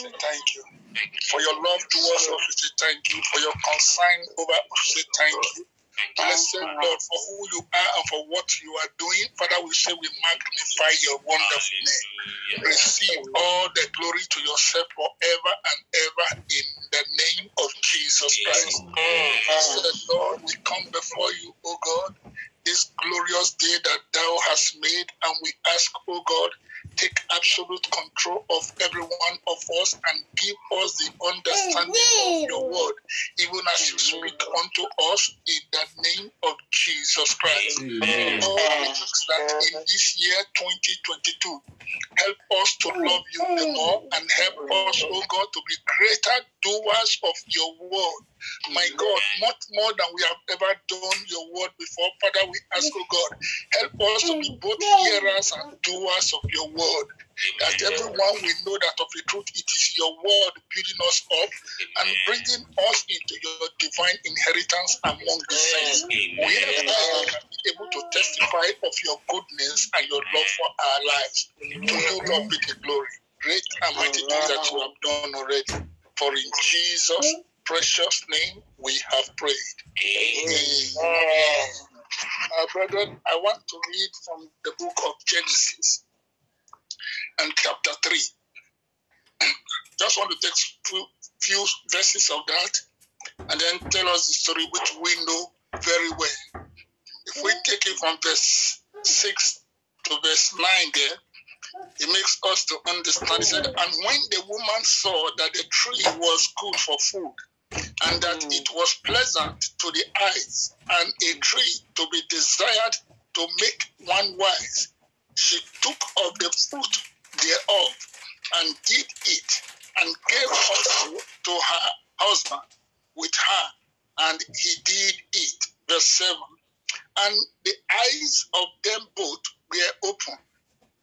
say thank you. For your love towards us, we say thank you. For your concern over us, we say thank you. Blessed Lord, for who you are and for what you are doing. Father, we say we magnify your wonderful name. Receive all the glory to yourself forever and ever in the name of Jesus Christ. Blessed Lord, we come before you, O God, this glorious day that thou hast made, and we ask, O God, take absolute control of every one of us and give us the understanding of your word, even as you speak unto us in the name of Jesus Christ. Amen. Lord, we ask that in this year 2022, help us to love you the more and help us, oh God, to be greater doers of your word. My God, much more than we have ever done your word before. Father, we ask, oh God, help us to be both hearers and doers of your word. That everyone will know that of the truth, it is your word building us up and bringing us into your divine inheritance among the saints. We are able to testify of your goodness and your love for our lives. To you, Lord, be the glory. Great and mighty things that you have done already. For in Jesus' precious name we have prayed. Amen. Uh, brethren, I want to read from the book of Genesis and chapter 3. Just want to take few, few verses of that and then tell us the story which we know very well. If we take it from verse 6 to verse 9 there, it makes us to understand. He said, And when the woman saw that the tree was good for food, and that mm. it was pleasant to the eyes, and a tree to be desired to make one wise, she took of the fruit thereof, and did eat, and gave also to her husband with her, and he did eat. Verse 7. And the eyes of them both were open,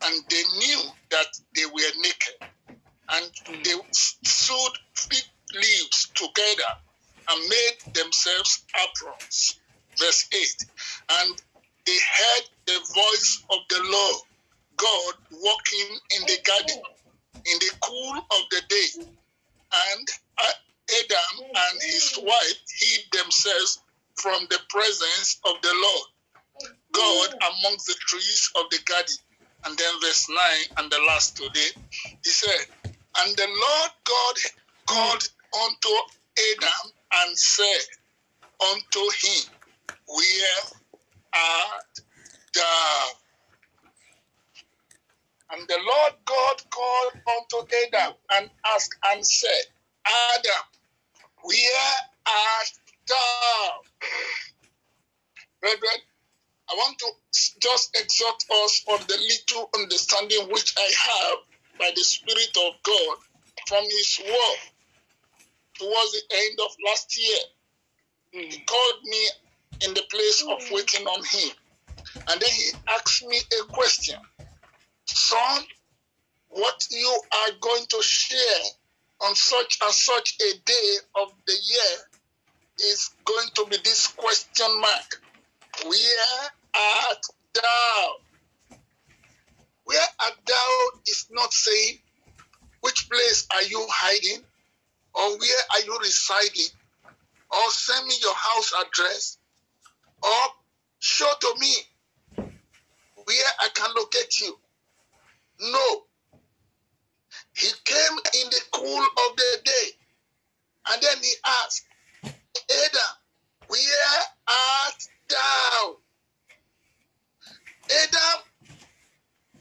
and they knew that they were naked, and hmm. they sewed fig leaves together and made themselves aprons. Verse 8. And they heard the voice of the Lord God walking in the garden in the cool of the day. And Adam and his wife hid themselves from the presence of the Lord God hmm. amongst the trees of the garden. And then verse 9 and the last today, he said, And the Lord God called unto Adam and said unto him, Where art thou? And the Lord God called unto Adam and asked and said, Adam, where art thou? Brethren, I want to just exhort us on the little understanding which I have by the Spirit of God from His Word towards the end of last year. Hmm. He called me in the place of hmm. waiting on Him. And then He asked me a question Son, what you are going to share on such and such a day of the year is going to be this question mark. Where art thou? Where thou is not saying which place are you hiding or where are you residing or send me your house address or show to me where I can locate you. No. He came in the cool of the day and then he asked, Adam, where art thou? Adam,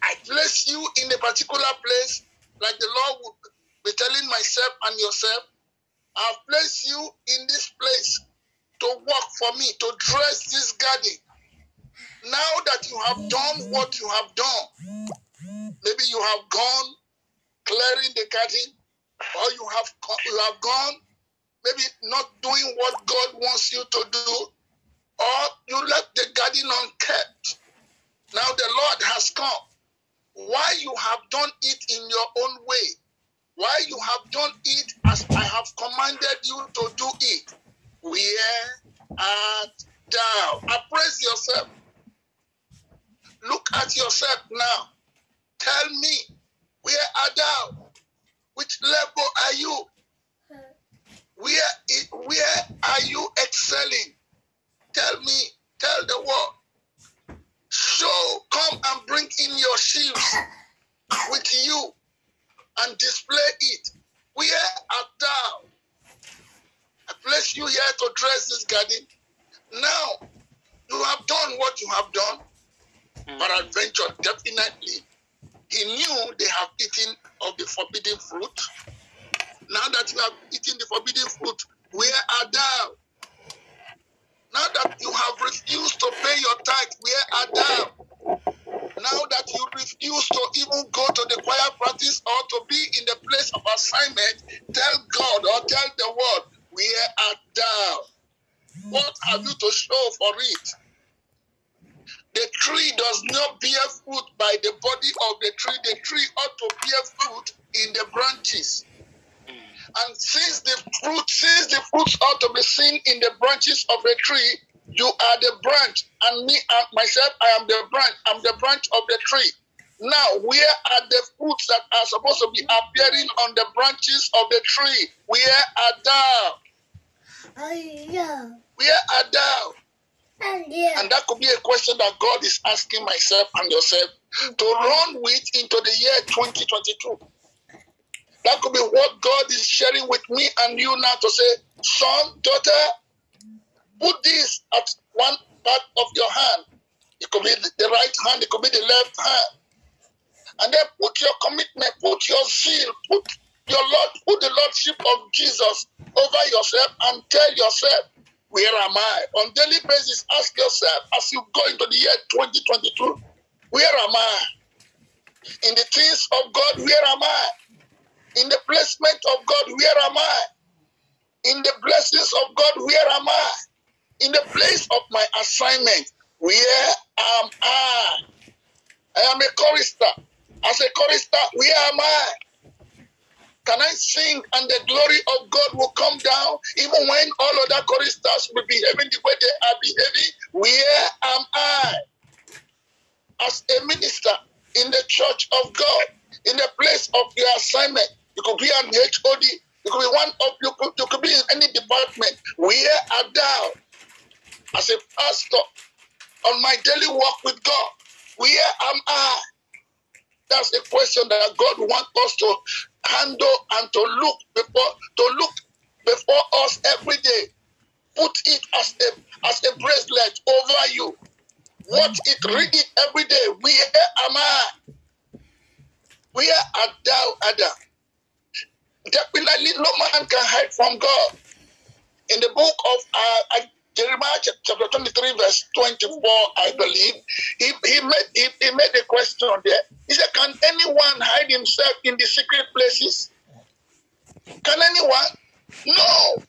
I place you in a particular place, like the Lord would be telling myself and yourself. I've placed you in this place to work for me, to dress this garden. Now that you have done what you have done, maybe you have gone clearing the garden, or you have you have gone maybe not doing what God wants you to do, or you left the garden unkept. Now the Lord has come. Why you have done it in your own way? Why you have done it as I have commanded you to do it? Where art thou? Appraise yourself. Look at yourself now. Tell me, where are thou? Which level are you? Where, where are you excelling? Tell me, tell the world. So come and bring in your shields with you and display it. Where art thou? I place you here to dress this garden. Now, you have done what you have done. Mm. Peradventure, definitely, he knew they have eaten of the forbidden fruit. Now that you have eaten the forbidden fruit, where are thou? Even go to the choir practice or to be in the place of assignment, tell God or tell the world, where art thou? What have you to show for it? The tree does not bear fruit by the body of the tree. The tree ought to bear fruit in the branches. And since the fruit, since the fruits ought to be seen in the branches of a tree, you are the branch, and me and myself, I am the branch. I'm the branch of the tree. Now, where are the fruits that are supposed to be appearing on the branches of the tree? Where are thou? Where are thou? And that could be a question that God is asking myself and yourself to run with into the year 2022. That could be what God is sharing with me and you now to say, son, daughter, put this at one part of your hand. It could be the right hand, it could be the left hand. And then put your commitment, put your zeal, put your Lord, put the Lordship of Jesus over yourself and tell yourself, where am I? On daily basis, ask yourself as you go into the year 2022, where am I? In the things of God, where am I? In the placement of God, where am I? In the blessings of God, where am I? In the place of my assignment, where am I? I am a chorister. As a chorister, where am I? Can I sing and the glory of God will come down even when all other choristers will be behaving the way they are behaving? Where am I? As a minister in the church of God, in the place of your assignment, you could be an HOD. You could be one of you could, you could be in any department. Where are thou? As a pastor, on my daily walk with God, where am I? That's the question that God wants us to handle and to look before to look before us every day. Put it as a as a bracelet over you. Watch it, read it every day. Where am I? Where art thou, Adam? Definitely no man can hide from God. In the book of uh, Jeremiah chapter 23, verse 24, I believe, he, he, made, he, he made a question there. He said, Can anyone hide himself in the secret places? Can anyone? No.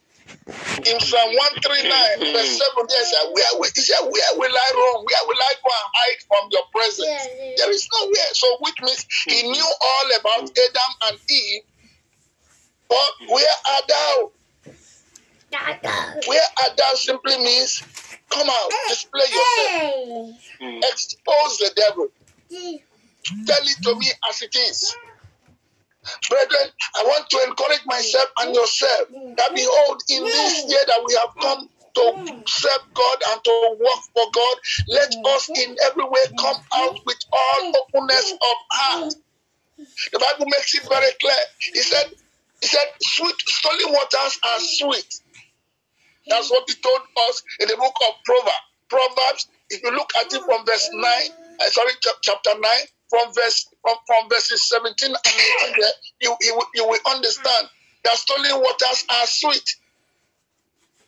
In Psalm 139, verse 7, there said, where will, he said, Where will I run? Where will I go and hide from your presence? There is nowhere. So, which means he knew all about Adam and Eve but where are thou? Where thou simply means come out, display yourself, expose the devil, mm. tell it to me as it is. Brethren, I want to encourage myself and yourself that behold, in this mm. year that we have come to mm. serve God and to work for God, let us in every way come out with all openness of heart. The Bible makes it very clear. He said, he said, sweet, stolen waters are sweet. That's what he told us in the book of Proverbs. Proverbs, if you look at it from verse 9, uh, sorry, chapter 9, from verse from, from verses 17 and 18, you, you, you will understand that stolen waters are sweet.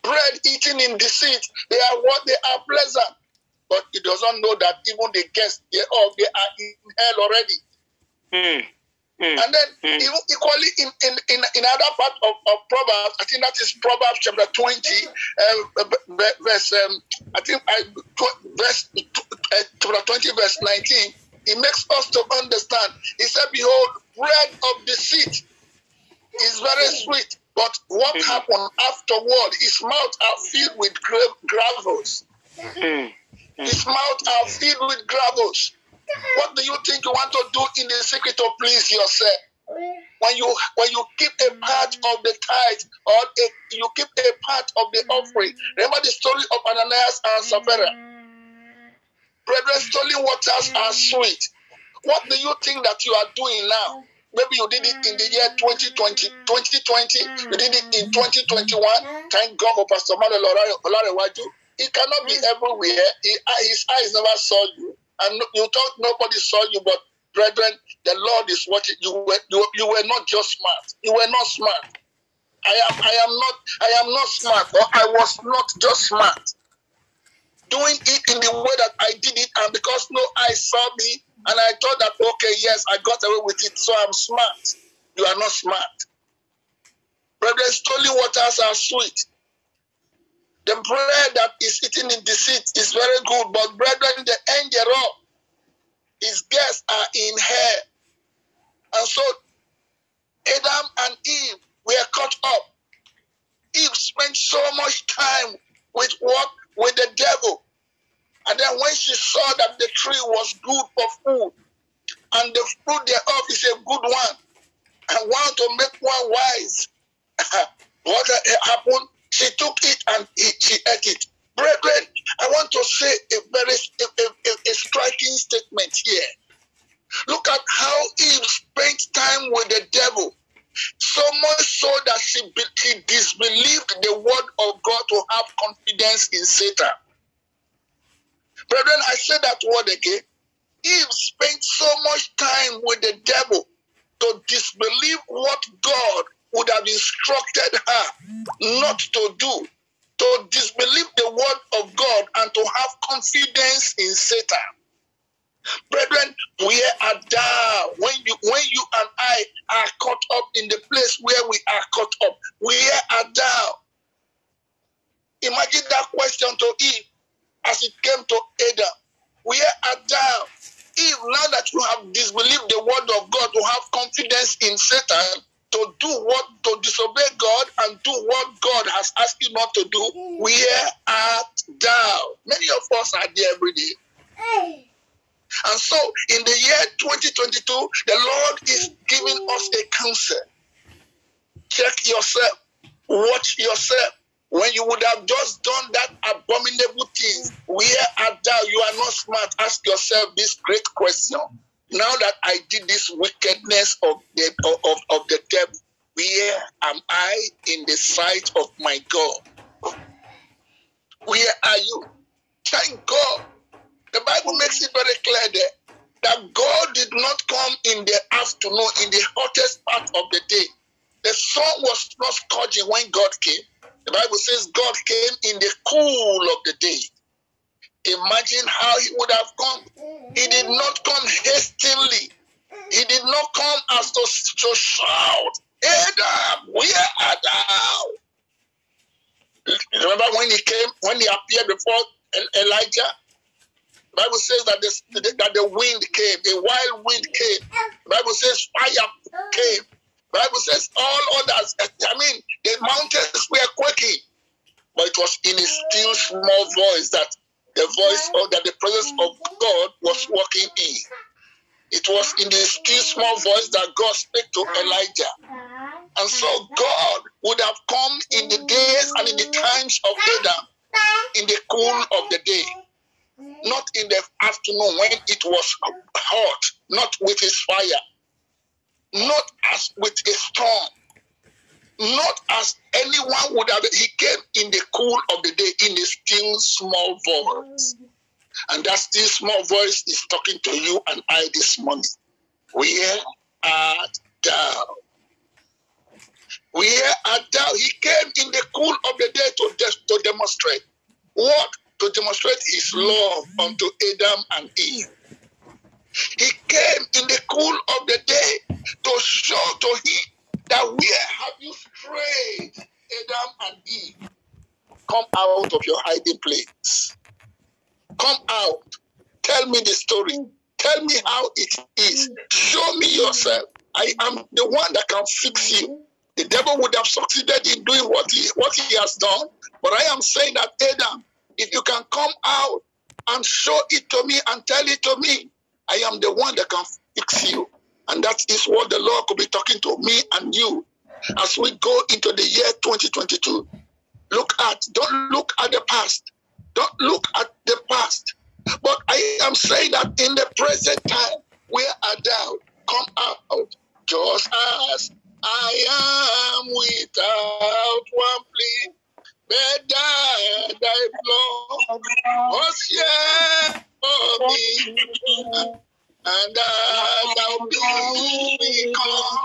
Bread eaten in deceit, they are what they are pleasant. But he doesn't know that even the guests thereof, they are in hell already. Mm. Mm. And then mm. equally in, in, in, in other part of, of Proverbs, I think that is Proverbs chapter 20, uh, verse, um, I think I, verse, uh, chapter 20, verse 19, it makes us to understand. He said, Behold, bread of deceit is very sweet, but what mm. happened afterward, his mouth are filled with gra- gravels. Mm. His mouth are filled with gravels. What do you think you want to do in the secret to please yourself? When you when you keep a part of the tithe or a, you keep a part of the offering. Remember the story of Ananias and Sapphira. Brethren, stolen waters are sweet. What do you think that you are doing now? Maybe you did it in the year 2020, 2020. You did it in 2021. Thank God for Pastor Manuel Olarewaju. He cannot be everywhere. He, his eyes never saw you. And you thought nobody saw you, but brethren, the Lord is watching. You were, you, you were not just smart. You were not smart. I am I am not I am not smart or I was not just smart. Doing it in the way that I did it, and because no eye saw me, and I thought that okay, yes, I got away with it, so I'm smart. You are not smart. Brethren, stolen waters are sweet. The bread that is eaten in deceit is very good, but brethren, the end thereof, his guests are in hell. And so Adam and Eve were caught up. Eve spent so much time with what? With the devil. And then when she saw that the tree was good for food, and the fruit thereof is a good one, and want to make one wise, what happened? She took it and she ate it. Brethren, I want to say a very a, a, a striking statement here. Look at how Eve spent time with the devil so much so that she, she disbelieved the word of God to have confidence in Satan. Brethren, I say that word again. Eve spent so much time with the devil to disbelieve what God would have instructed her not to do, to disbelieve the word of God and to have confidence in Satan. Brethren, where are thou when you when you and I are caught up in the place where we are caught up? Where are thou? Imagine that question to Eve as it came to Adam. Where art thou? Eve, now that you have disbelieved the word of God, to have confidence in Satan, to do what, to disobey God and do what God has asked you not to do, where art thou? Many of us are there every day. And so in the year 2022, the Lord is giving us a counsel. Check yourself, watch yourself. When you would have just done that abominable thing, where art thou? You are not smart. Ask yourself this great question. Now that I did this wickedness of the of, of the devil, where am I in the sight of my God? Where are you? Thank God the Bible makes it very clear there that God did not come in the afternoon, in the hottest part of the day. The sun was not scorching when God came. The Bible says God came in the cool of the day. Imagine how he would have come. He did not come hastily. He did not come as to, to shout, Adam, where art thou? Remember when he came, when he appeared before Elijah? The Bible says that the, that the wind came, a wild wind came. The Bible says fire came. The Bible says all others, I mean, the mountains were quaking. But it was in a still small voice that the voice of that the presence of God was walking in. It was in the still small voice that God spoke to Elijah. And so God would have come in the days and in the times of Adam in the cool of the day not in the afternoon when it was hot, not with his fire, not as with a storm, not as anyone would have. He came in the cool of the day in a still small voice. And that still small voice is talking to you and I this morning. Where art thou? Where art thou? He came in the cool of the day to, de- to demonstrate what to demonstrate his love unto Adam and Eve. He came in the cool of the day to show to him that where have you strayed, Adam and Eve? Come out of your hiding place. Come out. Tell me the story. Tell me how it is. Show me yourself. I am the one that can fix you. The devil would have succeeded in doing what he what he has done, but I am saying that Adam, if you can come out and show it to me and tell it to me, I am the one that can fix you. And that is what the Lord could be talking to me and you as we go into the year 2022. Look at, don't look at the past. Don't look at the past. But I am saying that in the present time, where are thou? Come out just as I am without one plea. Better thy blood oh, was here for me, and I shall be become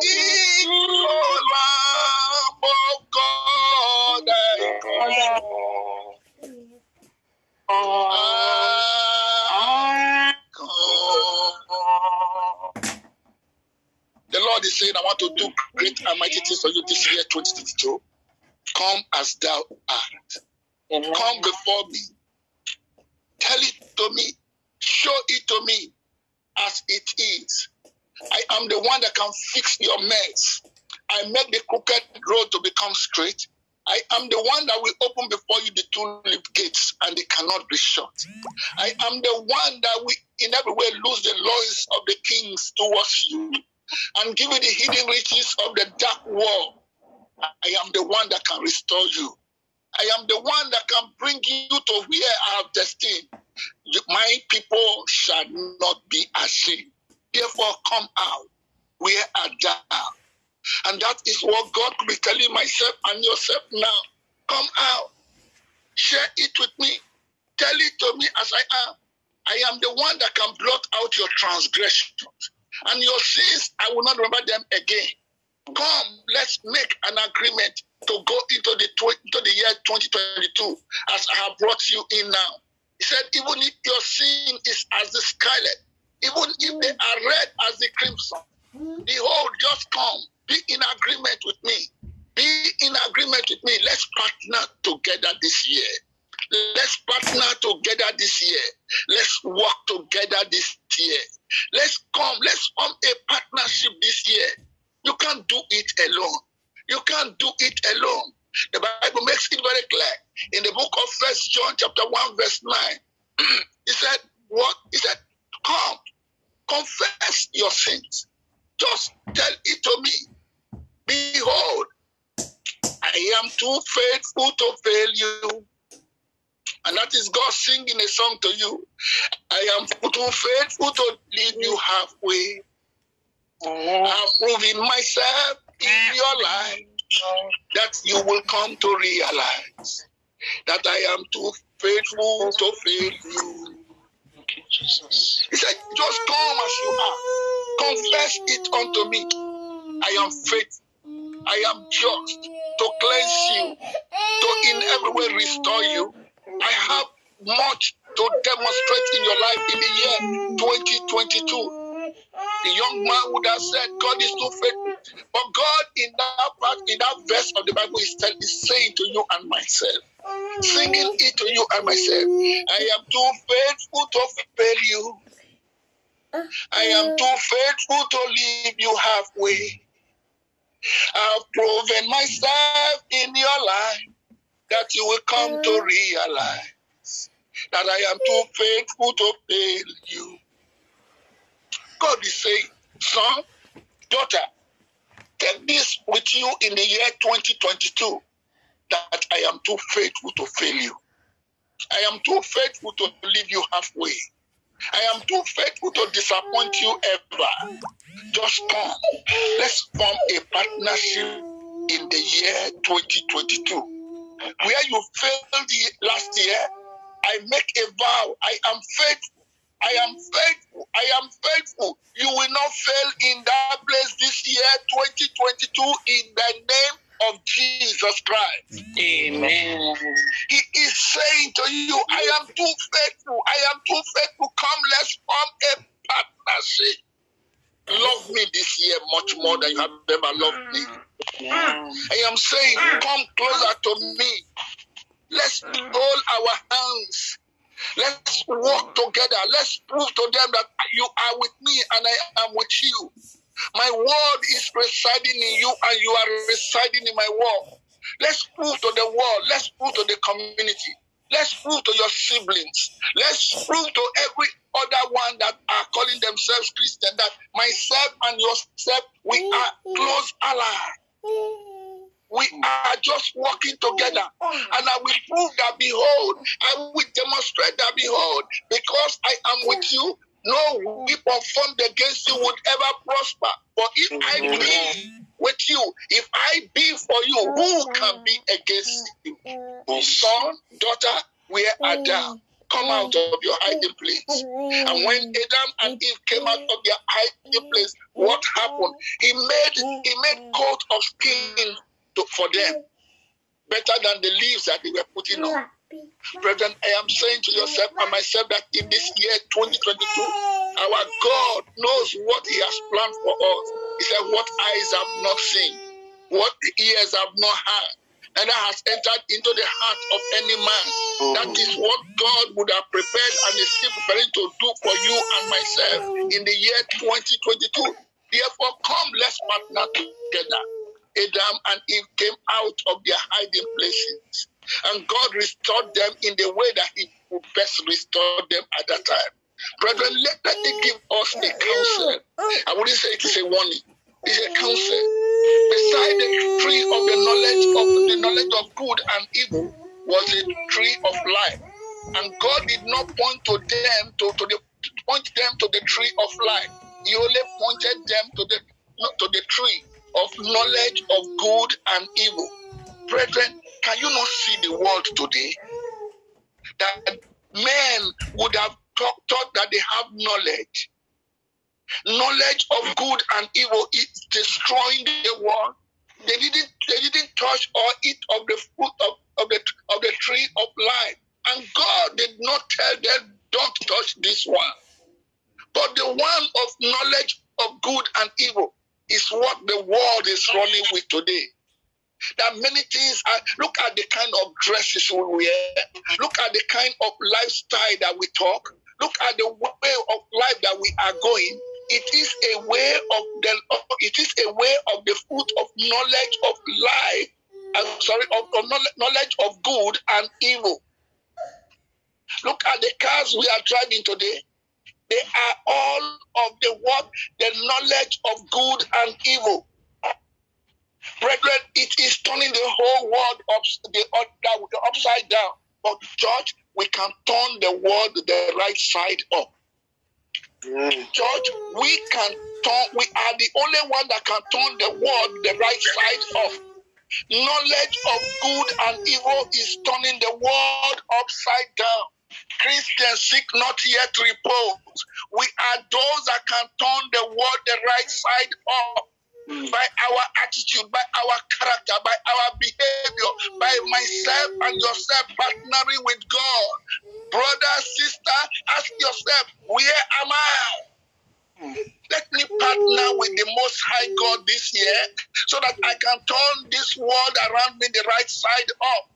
the Lamb of God. I I come. The Lord is saying, I want to do great and mighty things for you this year, 2022. Come as thou art. Come before me. Tell it to me. Show it to me as it is. I am the one that can fix your mess. I make the crooked road to become straight. I am the one that will open before you the two gates and they cannot be shut. I am the one that will in every way lose the loins of the kings towards you and give you the hidden riches of the dark world. I am the one that can restore you. I am the one that can bring you to where I have destined. My people shall not be ashamed. Therefore, come out where I thou. And that is what God could be telling myself and yourself now. Come out. Share it with me. Tell it to me as I am. I am the one that can blot out your transgressions. And your sins, I will not remember them again. Come, let's make an agreement to go into the into the year 2022 as I have brought you in now. He said, even if your sin is as the scarlet, even if they are red as the crimson, behold, just come, be in agreement with me. Be in agreement with me. Let's partner together this year. Let's partner together this year. Let's work together this year. Let's come. Let's form a partnership this year. You can't do it alone. You can't do it alone. The Bible makes it very clear in the book of First John, chapter 1, verse 9. he said, What? He said, Come, confess your sins. Just tell it to me. Behold, I am too faithful to fail you. And that is God singing a song to you. I am too faithful to leave you halfway. I have proven myself in your life that you will come to realize that I am too faithful to fail you. He said, just come as you are. Confess it unto me. I am faithful. I am just to cleanse you, to in every way restore you. I have much to demonstrate in your life in the year 2022. The young man would have said, God is too faithful. But God, in that part, in that verse of the Bible, is, saying to you and myself, singing it to you and myself, I am too faithful to fail you. I am uh-huh. too faithful to leave you halfway. I've proven myself in your life that you will come to uh-huh. realize that I am too faithful to fail you. God is saying, son, daughter, take this with you in the year 2022 that I am too faithful to fail you. I am too faithful to leave you halfway. I am too faithful to disappoint you ever. Just come. Let's form a partnership in the year 2022. Where you failed last year, I make a vow. I am faithful I am faithful. I am faithful. You will not fail in that place this year, 2022, in the name of Jesus Christ. Amen. He is saying to you, I am too faithful. I am too faithful. Come, let's form a partnership. Love me this year much more than you have ever loved me. Yeah. I am saying, come closer to me. Let's hold our hands Let's walk together. Let's prove to them that you are with me and I am with you. My word is residing in you and you are residing in my word. Let's prove to the world. Let's prove to the community. Let's prove to your siblings. Let's prove to every other one that are calling themselves Christian that myself and yourself, we are close allies. We are just working together. And I will prove that, behold, I will demonstrate that, behold, because I am with you, no weapon formed against you would ever prosper. But if I be with you, if I be for you, who can be against you? Son, daughter, where are thou? Come out of your hiding place. And when Adam and Eve came out of their hiding place, what happened? He made he made coat of skin to, for them, better than the leaves that they were putting on. Brethren, I am saying to yourself and myself that in this year 2022, our God knows what He has planned for us. He said, What eyes have not seen, what ears have not heard, and that has entered into the heart of any man. That is what God would have prepared and is still preparing to do for you and myself in the year 2022. Therefore, come, let's partner together. Adam and Eve came out of their hiding places, and God restored them in the way that He would best restore them at that time. Brethren, let, me give us a counsel. I wouldn't say it is a warning, it's a counsel. Beside the tree of the knowledge of the knowledge of good and evil was a tree of life. And God did not point to them to, to the point them to the tree of life. He only pointed them to the to the tree of knowledge of good and evil. Brethren, can you not see the world today? That men would have thought that they have knowledge. Knowledge of good and evil is destroying the world. They didn't they didn't touch or eat of the fruit of, of the of the tree of life. And God did not tell them, don't touch this one. But the one of knowledge of good and evil is what the world is running with today. That many things are, look at the kind of dresses we wear, look at the kind of lifestyle that we talk, look at the way of life that we are going. It is a way of the it is a way of the fruit of knowledge of life, I'm sorry, of, of knowledge of good and evil. Look at the cars we are driving today. They are all of the what? The knowledge of good and evil. Brethren, it is turning the whole world the, the upside down. But church, we can turn the world the right side up. Mm. Church, we can turn, we are the only one that can turn the world the right side up. Knowledge of good and evil is turning the world upside down. Christians seek not yet repose. We are those that can turn the world the right side up by our attitude, by our character, by our behavior, by myself and yourself partnering with God. Brother, sister, ask yourself, where am I? Let me partner with the Most High God this year so that I can turn this world around me the right side up.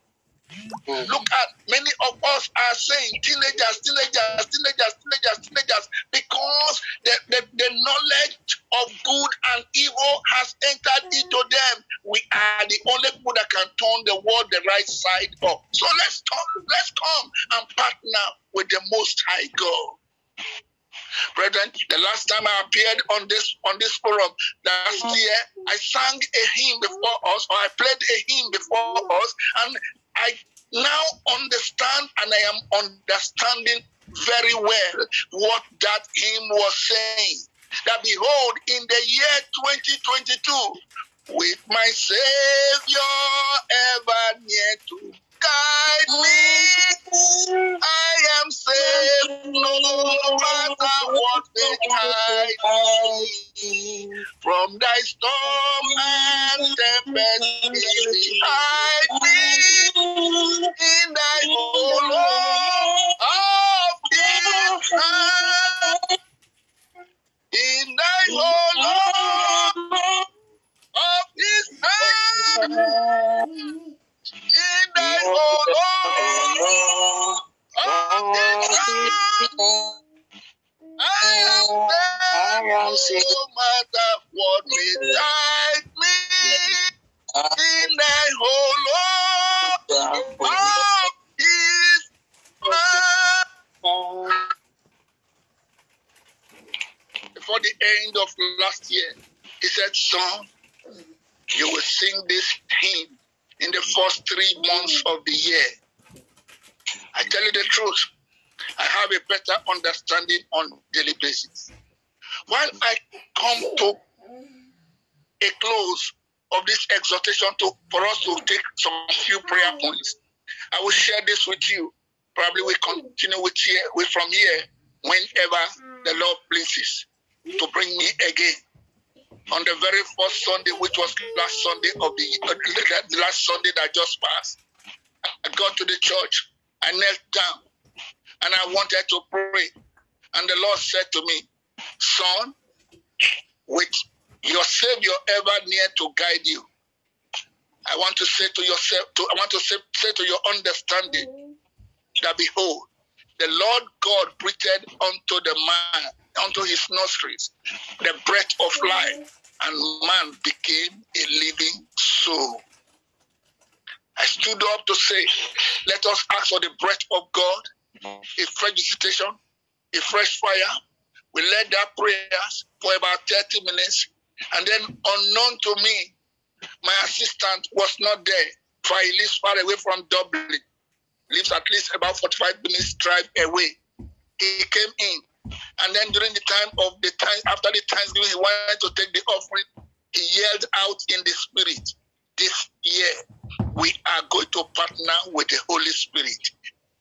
Look at many of us are saying teenagers, teenagers, teenagers, teenagers, teenagers, because the, the, the knowledge of good and evil has entered into them. We are the only people that can turn the world the right side up. So let's talk, let's come and partner with the most high God. Brethren, the last time I appeared on this on this forum last mm-hmm. year, I sang a hymn before us, or I played a hymn before us, and I now understand and I am understanding very well what that hymn was saying. That behold, in the year 2022, with my Savior ever near to guide me, I am safe no matter what may hide me. From thy storm and tempest, hide me in thy hollow of his hand. In thy hollow of his hand. In thy hollow of his hand. I am there no matter what guide me in thy hollow of his Before the end of last year, he said, Son, you will sing this the first three months of the year. I tell you the truth. I have a better understanding on daily basis. While I come to a close of this exhortation to for us to take some few prayer points, I will share this with you. Probably we continue with here with from here whenever the Lord pleases to bring me again. On the very first Sunday, which was last Sunday of the, uh, the last Sunday that just passed, I got to the church. I knelt down and I wanted to pray. And the Lord said to me, Son, with your Savior ever near to guide you, I want to say to yourself, to, I want to say, say to your understanding that behold, the Lord God breathed unto the man, unto his nostrils, the breath of life, and man became a living soul. I stood up to say, let us ask for the breath of God, a fresh visitation, a fresh fire. We led that prayers for about 30 minutes. And then unknown to me, my assistant was not there, for he lives far away from Dublin. Lives at least about 45 minutes drive away. He came in. And then during the time of the time, after the Thanksgiving, he wanted to take the offering. He yelled out in the spirit, this year we are going to partner with the Holy Spirit.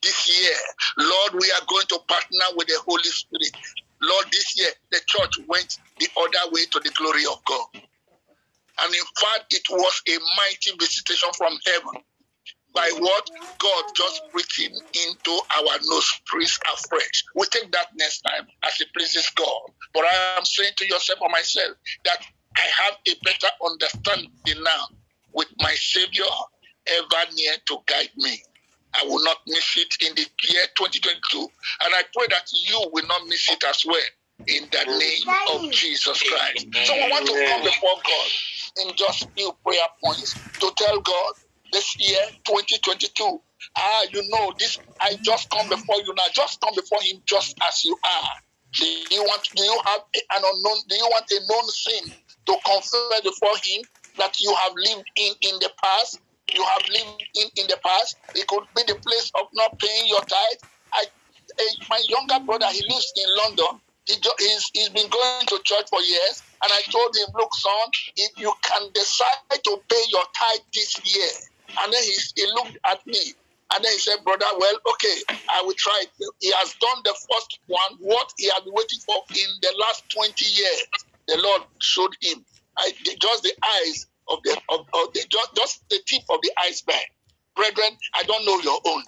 This year, Lord, we are going to partner with the Holy Spirit. Lord, this year the church went the other way to the glory of God. And in fact, it was a mighty visitation from heaven by what God just breathing into our nostrils afresh. We take that next time as it pleases God. But I am saying to yourself or myself that I have a better understanding now with my Savior ever near to guide me. I will not miss it in the year 2022. And I pray that you will not miss it as well in the name of Jesus Christ. So we want to come before God in just few prayer points to tell God this year 2022. Ah, you know this. I just come before you now. Just come before Him just as you are. Do you want? Do you have an unknown? Do you want a known sin to confess before Him that you have lived in in the past? You have lived in in the past. It could be the place of not paying your tithe. I, my younger brother, he lives in London. He, he's, he's been going to church for years, and I told him, look, son, if you can decide to pay your tithe this year, and then he, he looked at me, and then he said, brother, well, okay, I will try it. He has done the first one, what he has been waiting for in the last 20 years. The Lord showed him. I, just the eyes of the, of, of the just, just the tip of the iceberg. Brethren, I don't know your own.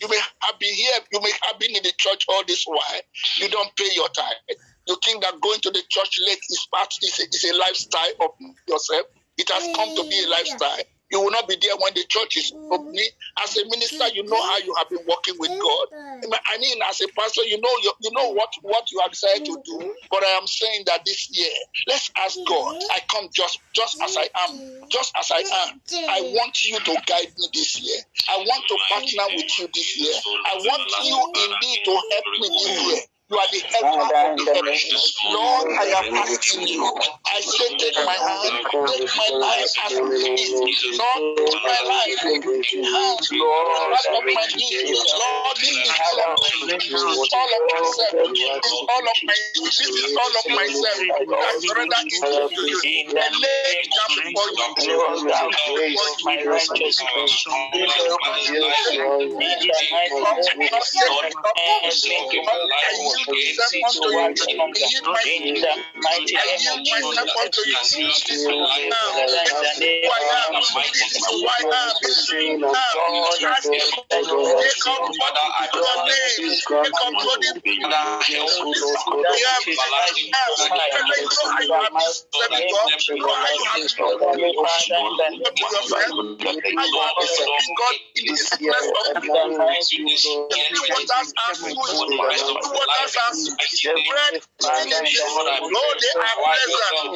You may have been here, you may have been in the church all this while. You don't pay your tithe. You think that going to the church late is part is a, is a lifestyle of yourself. It has come to be a lifestyle. You will not be there when the church is opening. As a minister, you know how you have been working with God. I mean, as a pastor, you know you, you know what, what you have decided to do. Mm-hmm. But I am saying that this year, let's ask mm-hmm. God. I come just just as I am, mm-hmm. just as I am. I want you to guide me this year. I want to partner with you this year. I want you indeed to help me this year. You are the helper of the heavens. Lord, I am asking you. I say, take my hand, take my life as it is. Lord, take my life in hands, Lord, of my knees. Lord, this is all of me. This is all of myself. This is all of my this is all of myself. I surrender it to you. And lay it down before you. Down before you. My righteousness. Lord, yield myself unto you. My I unto you. This is who I am. This is who I am. This is who I am. This is who I am. Take up Father, I your name. Take up your name. This is who I am. I am. Whether you know you have been serving God, you you have been serving yourself, how you have been serving God in the sickness of the waters are. Every waters us bread Lord, they are pleasant.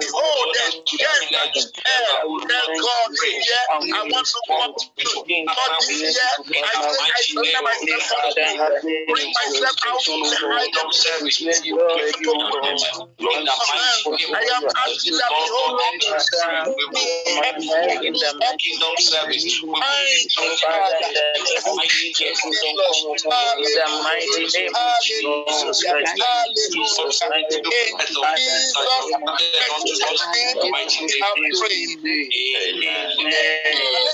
Behold, the yes, the God, year I want to come to. God, this year I say I surrender myself to you. Bring myself out of the hide of service. I am asking that the whole Lord in the kingdom service. In the mighty name of Jesus Christ. Jesus, mighty name. Jesus'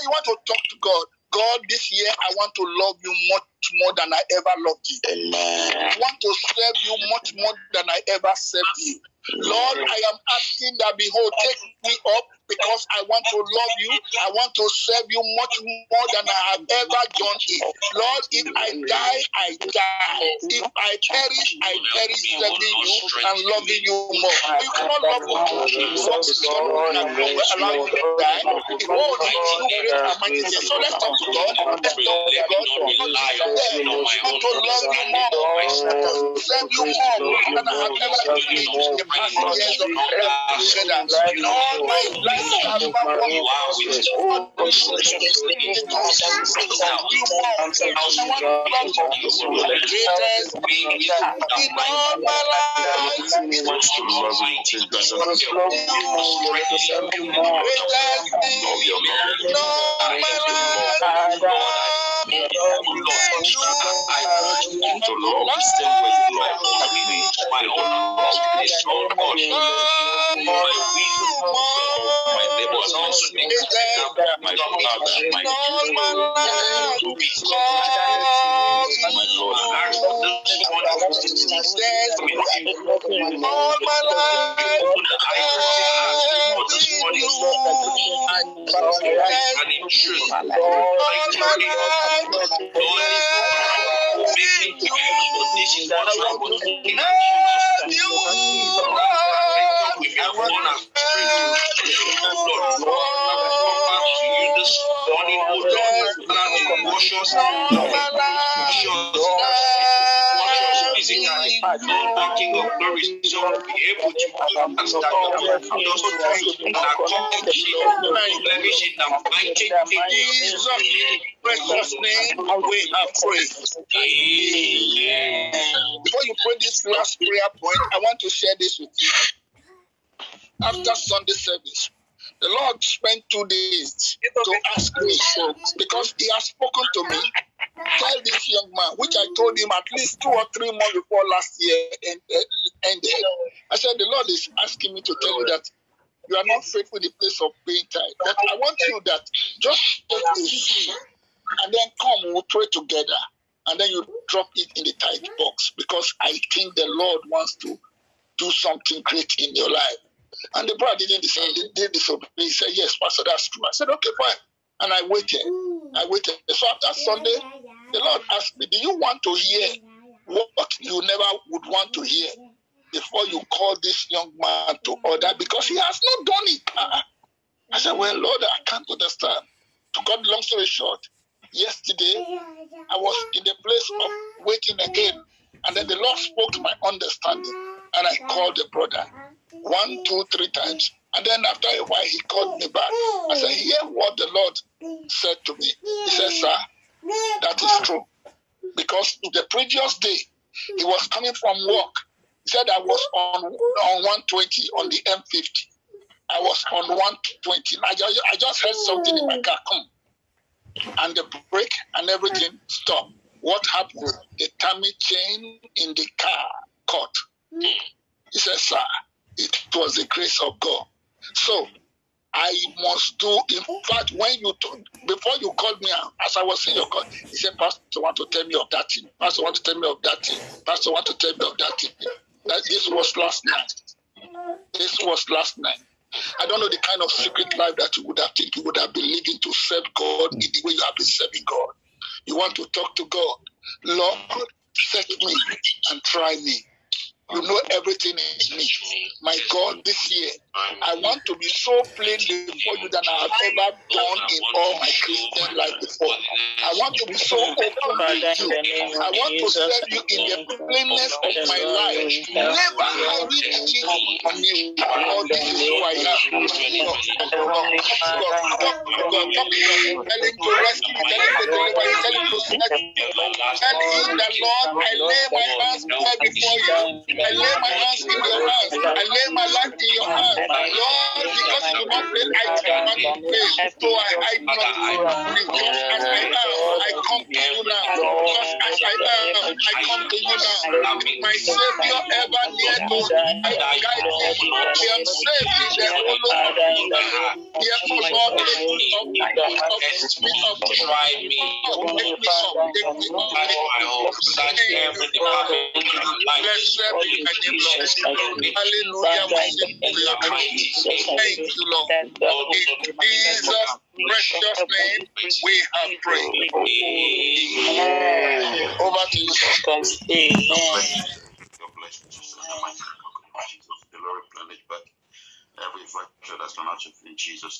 You want to talk to God. God, this year I want to love you much more than I ever loved you. Amen. I want to serve you much more than I ever served you. Lord, I am asking that behold, take me up because I want to love you. I want to serve you much more than I have ever done it. Lord, if I die, I die. If I perish, I perish serving you and loving you more. You cannot love God. What is God allow you to die? It won't let you great and mighty. So let's talk to God. Let's talk to God. I want to love you more. To Serve you more than I have ever done in the past years of together. Lord, my life you. are with all the greatest in all my life. Greatest in all my life. I want to love the same way you love me. My own love is so much. My neighbors, my speakers, my father, my children, my Lord, ask this one all my life. And in truth, all my life. King of glory, so be able to understand and accomplish blemish in the mighty Jesus' precious name we have prayed. Before you pray this last prayer point, I want to share this with you. After Sunday service, the Lord spent two days to ask me because He has spoken to me. Tell this young man, which I told him at least two or three months before last year ended. Uh, uh, I said, The Lord is asking me to tell you that you are not faithful in the place of paying tithe. But I want you that just take a seed and then come, we'll pray together. And then you drop it in the tithe box because I think the Lord wants to do something great in your life. And the brother didn't decide, did disobey. He said, Yes, Pastor, that's true. I said, Okay, fine. And I waited. Hmm. I waited. So after Sunday, the Lord asked me, Do you want to hear what you never would want to hear before you call this young man to hmm. order? Because he has not done it. Uh-uh. I said, Well, hmm. Lord, I can't understand. To cut long story short, yesterday I was in the place of waiting again. And then the Lord spoke to my understanding. And I called the brother one, two, three times. And then after a while, he called me back. I said, Hear what the Lord said to me. He said, Sir, that is true. Because the previous day, he was coming from work. He said, I was on, on 120 on the M50. I was on 120. I just, I just heard something in my car come. And the brake and everything stopped. What happened? The timing chain in the car caught. He said, Sir, it was the grace of God. So I must do. In fact, when you told, before you called me, as I was in your call, he said, Pastor, want to tell me of that thing. Pastor, want to tell me of that thing. Pastor, want to tell me of that thing. That this was last night. This was last night. I don't know the kind of secret life that you would have taken. You would have been living to serve God in the way you have been serving God. You want to talk to God. Lord, set me and try me. You know everything in me. My God, this year, I want to be so plain before you than I have ever done in all my Christian life before. I want to be so open with you. I want to serve you in the plainness of my life. Never hide anything from you. God, this is who I am. God, God, God, God, tell him to rescue, tell him to deliver, tell him to set Tell him that, Lord, I lay my hands before you. I lay my hands in your hands. I lay my life in your hands. Lord, because you do not fail, I take not fail. So I hide not just as I am. I come to you now. Just as I am, I come to you now. My Savior ever near to I guide me. I am safe in the hollow of you. Therefore, Lord, take me up, up, speak up, try me, take me up, take me up, take me up. Blessed be your. Hallelujah. Thank you, Lord. In Jesus' precious name, we have prayed. Over to you, sir. Amen. God bless you. The Lord replenish back every virtue that's not out of in Jesus'